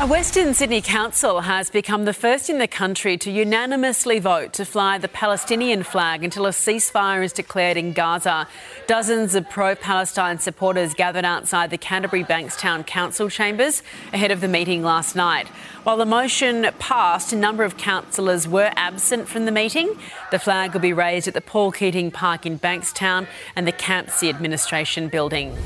A Western Sydney council has become the first in the country to unanimously vote to fly the Palestinian flag until a ceasefire is declared in Gaza. Dozens of pro Palestine supporters gathered outside the Canterbury Bankstown Council chambers ahead of the meeting last night. While the motion passed, a number of councillors were absent from the meeting. The flag will be raised at the Paul Keating Park in Bankstown and the Campsie Administration Building.